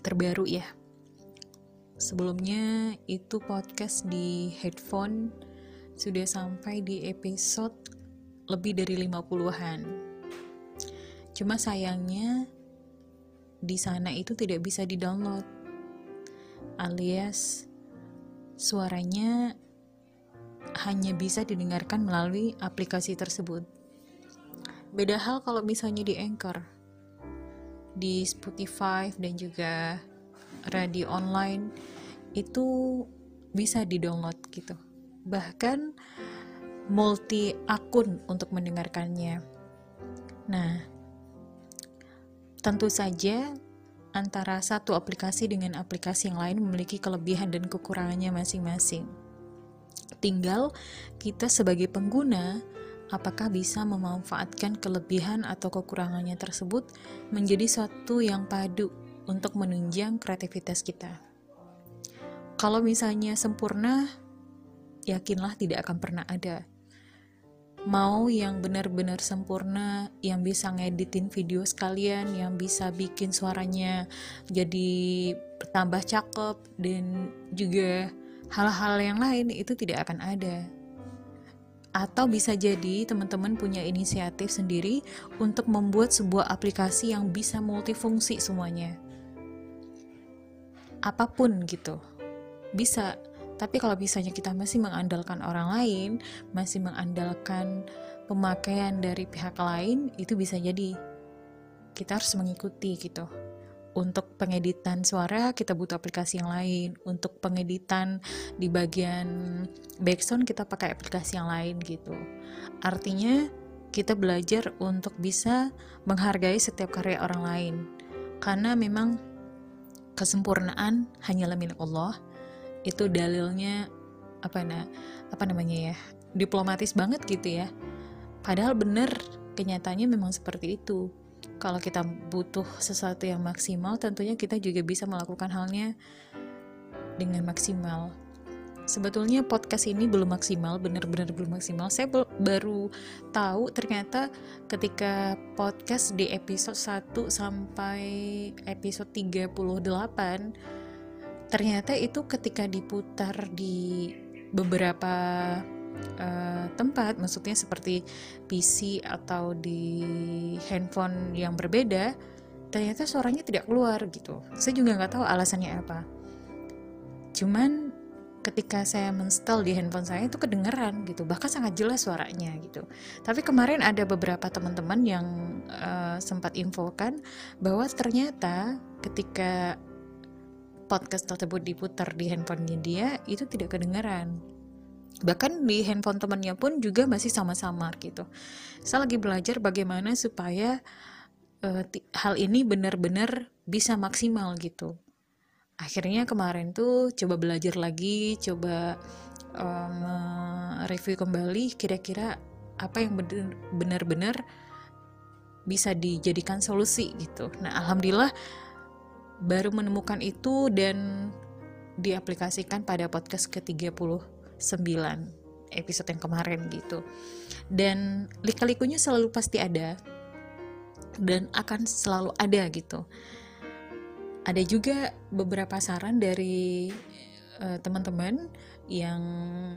terbaru ya Sebelumnya itu podcast di headphone Sudah sampai di episode lebih dari 50-an Cuma sayangnya di sana itu tidak bisa di-download. Alias suaranya hanya bisa didengarkan melalui aplikasi tersebut. Beda hal kalau misalnya di Anchor, di Spotify dan juga radio online itu bisa di-download gitu. Bahkan multi akun untuk mendengarkannya. Nah, Tentu saja, antara satu aplikasi dengan aplikasi yang lain memiliki kelebihan dan kekurangannya masing-masing. Tinggal kita sebagai pengguna, apakah bisa memanfaatkan kelebihan atau kekurangannya tersebut menjadi suatu yang padu untuk menunjang kreativitas kita. Kalau misalnya sempurna, yakinlah tidak akan pernah ada mau yang benar-benar sempurna, yang bisa ngeditin video sekalian, yang bisa bikin suaranya jadi tambah cakep dan juga hal-hal yang lain itu tidak akan ada. Atau bisa jadi teman-teman punya inisiatif sendiri untuk membuat sebuah aplikasi yang bisa multifungsi semuanya. Apa pun gitu. Bisa tapi kalau misalnya kita masih mengandalkan orang lain, masih mengandalkan pemakaian dari pihak lain, itu bisa jadi kita harus mengikuti gitu. Untuk pengeditan suara kita butuh aplikasi yang lain. Untuk pengeditan di bagian background kita pakai aplikasi yang lain gitu. Artinya kita belajar untuk bisa menghargai setiap karya orang lain. Karena memang kesempurnaan hanyalah milik Allah itu dalilnya apa na apa namanya ya diplomatis banget gitu ya padahal bener kenyataannya memang seperti itu kalau kita butuh sesuatu yang maksimal tentunya kita juga bisa melakukan halnya dengan maksimal. Sebetulnya podcast ini belum maksimal bener-bener belum maksimal. Saya baru tahu ternyata ketika podcast di episode 1 sampai episode 38 ternyata itu ketika diputar di beberapa uh, tempat, maksudnya seperti PC atau di handphone yang berbeda, ternyata suaranya tidak keluar gitu. Saya juga nggak tahu alasannya apa. Cuman ketika saya menstall di handphone saya itu kedengeran gitu, bahkan sangat jelas suaranya gitu. Tapi kemarin ada beberapa teman-teman yang uh, sempat infokan bahwa ternyata ketika podcast tersebut diputar di handphonenya dia itu tidak kedengaran bahkan di handphone temannya pun juga masih sama-sama gitu. Saya lagi belajar bagaimana supaya uh, hal ini benar-benar bisa maksimal gitu. Akhirnya kemarin tuh coba belajar lagi coba um, review kembali kira-kira apa yang benar-benar bisa dijadikan solusi gitu. Nah alhamdulillah baru menemukan itu dan diaplikasikan pada podcast ke-39 episode yang kemarin gitu. Dan lika-likunya selalu pasti ada dan akan selalu ada gitu. Ada juga beberapa saran dari uh, teman-teman yang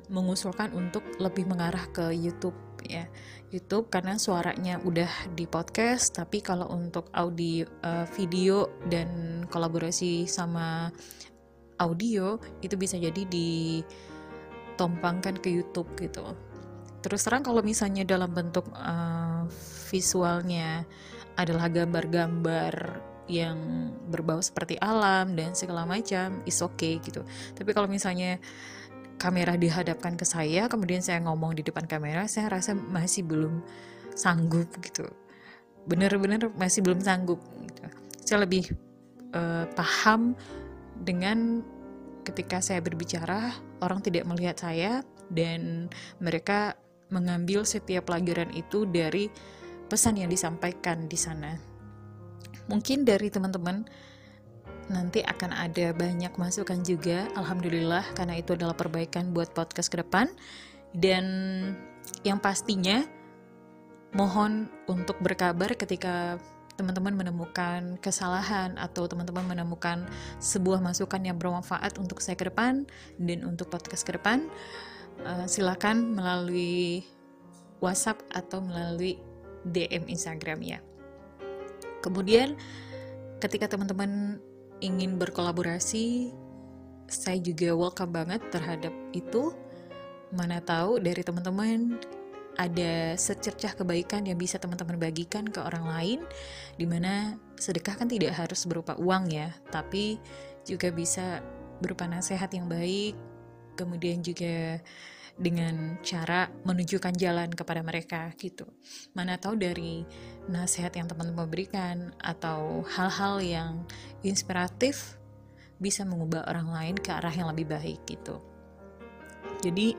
mengusulkan untuk lebih mengarah ke YouTube ya. YouTube karena suaranya udah di podcast tapi kalau untuk audio uh, video dan kolaborasi sama audio itu bisa jadi ditompangkan ke YouTube gitu. Terus terang kalau misalnya dalam bentuk uh, visualnya adalah gambar-gambar yang berbau seperti alam dan segala macam is okay gitu. Tapi kalau misalnya kamera dihadapkan ke saya kemudian saya ngomong di depan kamera saya rasa masih belum sanggup gitu bener-bener masih belum sanggup gitu. saya lebih uh, paham dengan ketika saya berbicara orang tidak melihat saya dan mereka mengambil setiap pelajaran itu dari pesan yang disampaikan di sana. Mungkin dari teman-teman nanti akan ada banyak masukan juga, alhamdulillah karena itu adalah perbaikan buat podcast ke depan. Dan yang pastinya mohon untuk berkabar ketika teman-teman menemukan kesalahan atau teman-teman menemukan sebuah masukan yang bermanfaat untuk saya ke depan dan untuk podcast ke depan, uh, silakan melalui WhatsApp atau melalui DM Instagram ya. Kemudian ketika teman-teman ingin berkolaborasi, saya juga welcome banget terhadap itu. Mana tahu dari teman-teman ada secercah kebaikan yang bisa teman-teman bagikan ke orang lain di mana sedekah kan tidak harus berupa uang ya tapi juga bisa berupa nasihat yang baik kemudian juga dengan cara menunjukkan jalan kepada mereka gitu. Mana tahu dari nasihat yang teman-teman berikan atau hal-hal yang inspiratif bisa mengubah orang lain ke arah yang lebih baik gitu. Jadi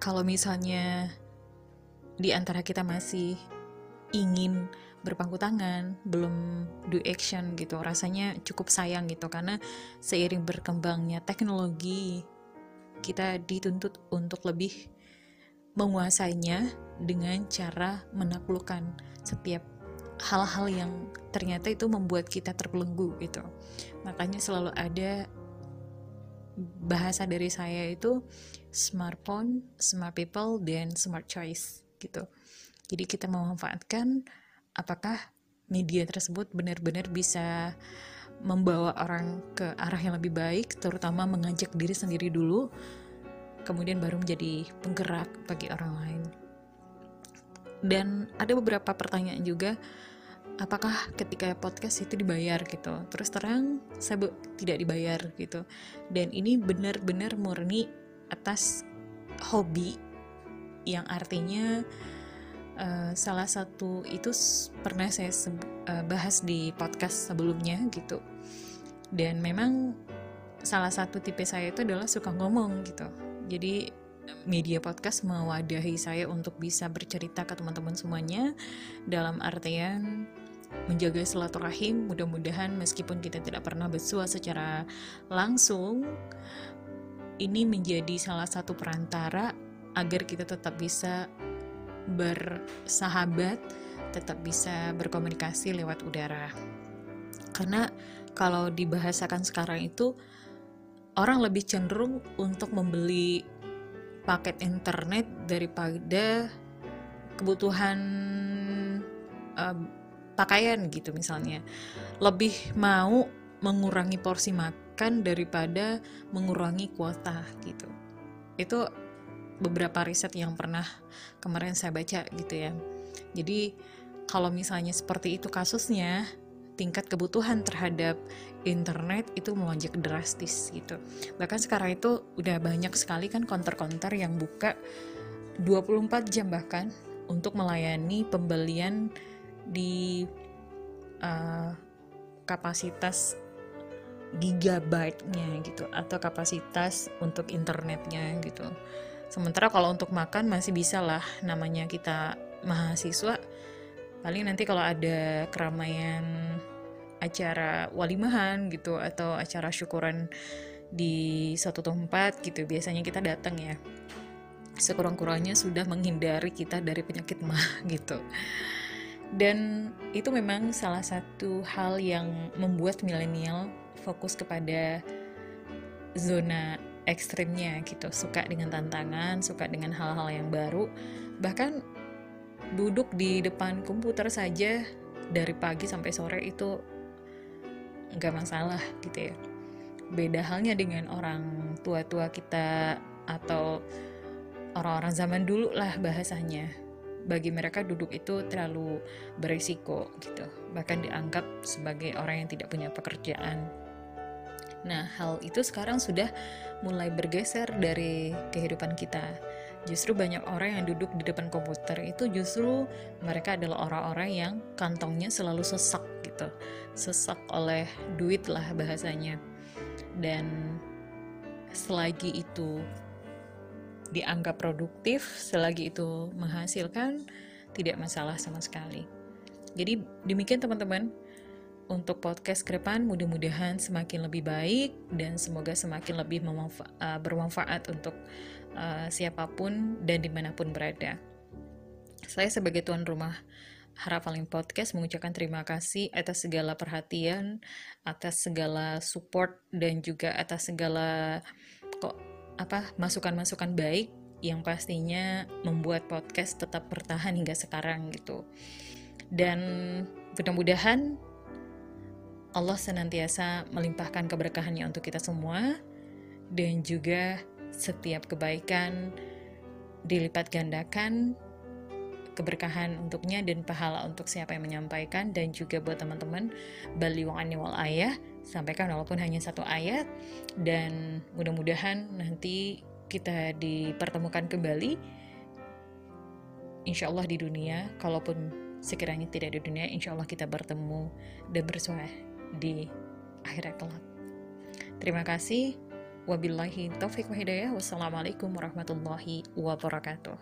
kalau misalnya di antara kita masih ingin berpangku tangan, belum do action gitu. Rasanya cukup sayang gitu karena seiring berkembangnya teknologi kita dituntut untuk lebih menguasainya dengan cara menaklukkan setiap hal-hal yang ternyata itu membuat kita terbelenggu gitu. Makanya selalu ada bahasa dari saya itu smartphone, smart people, dan smart choice gitu. Jadi kita memanfaatkan apakah media tersebut benar-benar bisa membawa orang ke arah yang lebih baik, terutama mengajak diri sendiri dulu, kemudian baru menjadi penggerak bagi orang lain. Dan ada beberapa pertanyaan juga, apakah ketika podcast itu dibayar gitu? Terus terang saya tidak dibayar gitu. Dan ini benar-benar murni atas hobi yang artinya uh, salah satu itu pernah saya uh, bahas di podcast sebelumnya gitu. Dan memang salah satu tipe saya itu adalah suka ngomong gitu. Jadi media podcast mewadahi saya untuk bisa bercerita ke teman-teman semuanya dalam artian menjaga silaturahim. Mudah-mudahan meskipun kita tidak pernah bersua secara langsung ini menjadi salah satu perantara agar kita tetap bisa bersahabat, tetap bisa berkomunikasi lewat udara. Karena kalau dibahasakan sekarang itu orang lebih cenderung untuk membeli paket internet daripada kebutuhan uh, pakaian gitu misalnya. Lebih mau mengurangi porsi makan daripada mengurangi kuota gitu. Itu beberapa riset yang pernah kemarin saya baca gitu ya. Jadi kalau misalnya seperti itu kasusnya, tingkat kebutuhan terhadap internet itu melonjak drastis gitu. Bahkan sekarang itu udah banyak sekali kan konter-konter yang buka 24 jam bahkan untuk melayani pembelian di uh, kapasitas gigabyte-nya gitu atau kapasitas untuk internetnya gitu. Sementara kalau untuk makan masih bisa lah namanya kita mahasiswa. Paling nanti kalau ada keramaian acara walimahan gitu atau acara syukuran di satu tempat gitu biasanya kita datang ya sekurang-kurangnya sudah menghindari kita dari penyakit mah gitu dan itu memang salah satu hal yang membuat milenial fokus kepada zona ekstrimnya gitu. Suka dengan tantangan suka dengan hal-hal yang baru. Bahkan duduk di depan komputer saja dari pagi sampai sore itu nggak masalah gitu ya. Beda halnya dengan orang tua-tua kita atau orang-orang zaman dulu lah bahasanya. Bagi mereka duduk itu terlalu berisiko gitu. Bahkan dianggap sebagai orang yang tidak punya pekerjaan nah hal itu sekarang sudah mulai bergeser dari kehidupan kita. Justru banyak orang yang duduk di depan komputer itu justru mereka adalah orang-orang yang kantongnya selalu sesak gitu. Sesak oleh duit lah bahasanya. Dan selagi itu dianggap produktif selagi itu menghasilkan tidak masalah sama sekali. Jadi demikian teman-teman untuk podcast ke depan mudah-mudahan semakin lebih baik dan semoga semakin lebih uh, bermanfaat untuk uh, siapa pun dan di mana pun berada. Saya sebagai tuan rumah Harapaling Podcast mengucapkan terima kasih atas segala perhatian, atas segala support dan juga atas segala kok apa masukan-masukan baik yang pastinya membuat podcast tetap bertahan hingga sekarang gitu. Dan mudah-mudahan Allah senantiasa melimpahkan keberkahannya untuk kita semua dan juga setiap kebaikan dilipat gandakan keberkahan untuknya dan pahala untuk siapa yang menyampaikan dan juga buat teman-teman baliwangan wal ayah sampaikan walaupun hanya satu ayat dan mudah-mudahan nanti kita dipertemukan kembali insya Allah di dunia kalaupun sekiranya tidak di dunia insya Allah kita bertemu dan bersuah di akhirat kelak. Terima kasih. Wabillahi taufiq wa hidayah. Wassalamualaikum warahmatullahi wabarakatuh.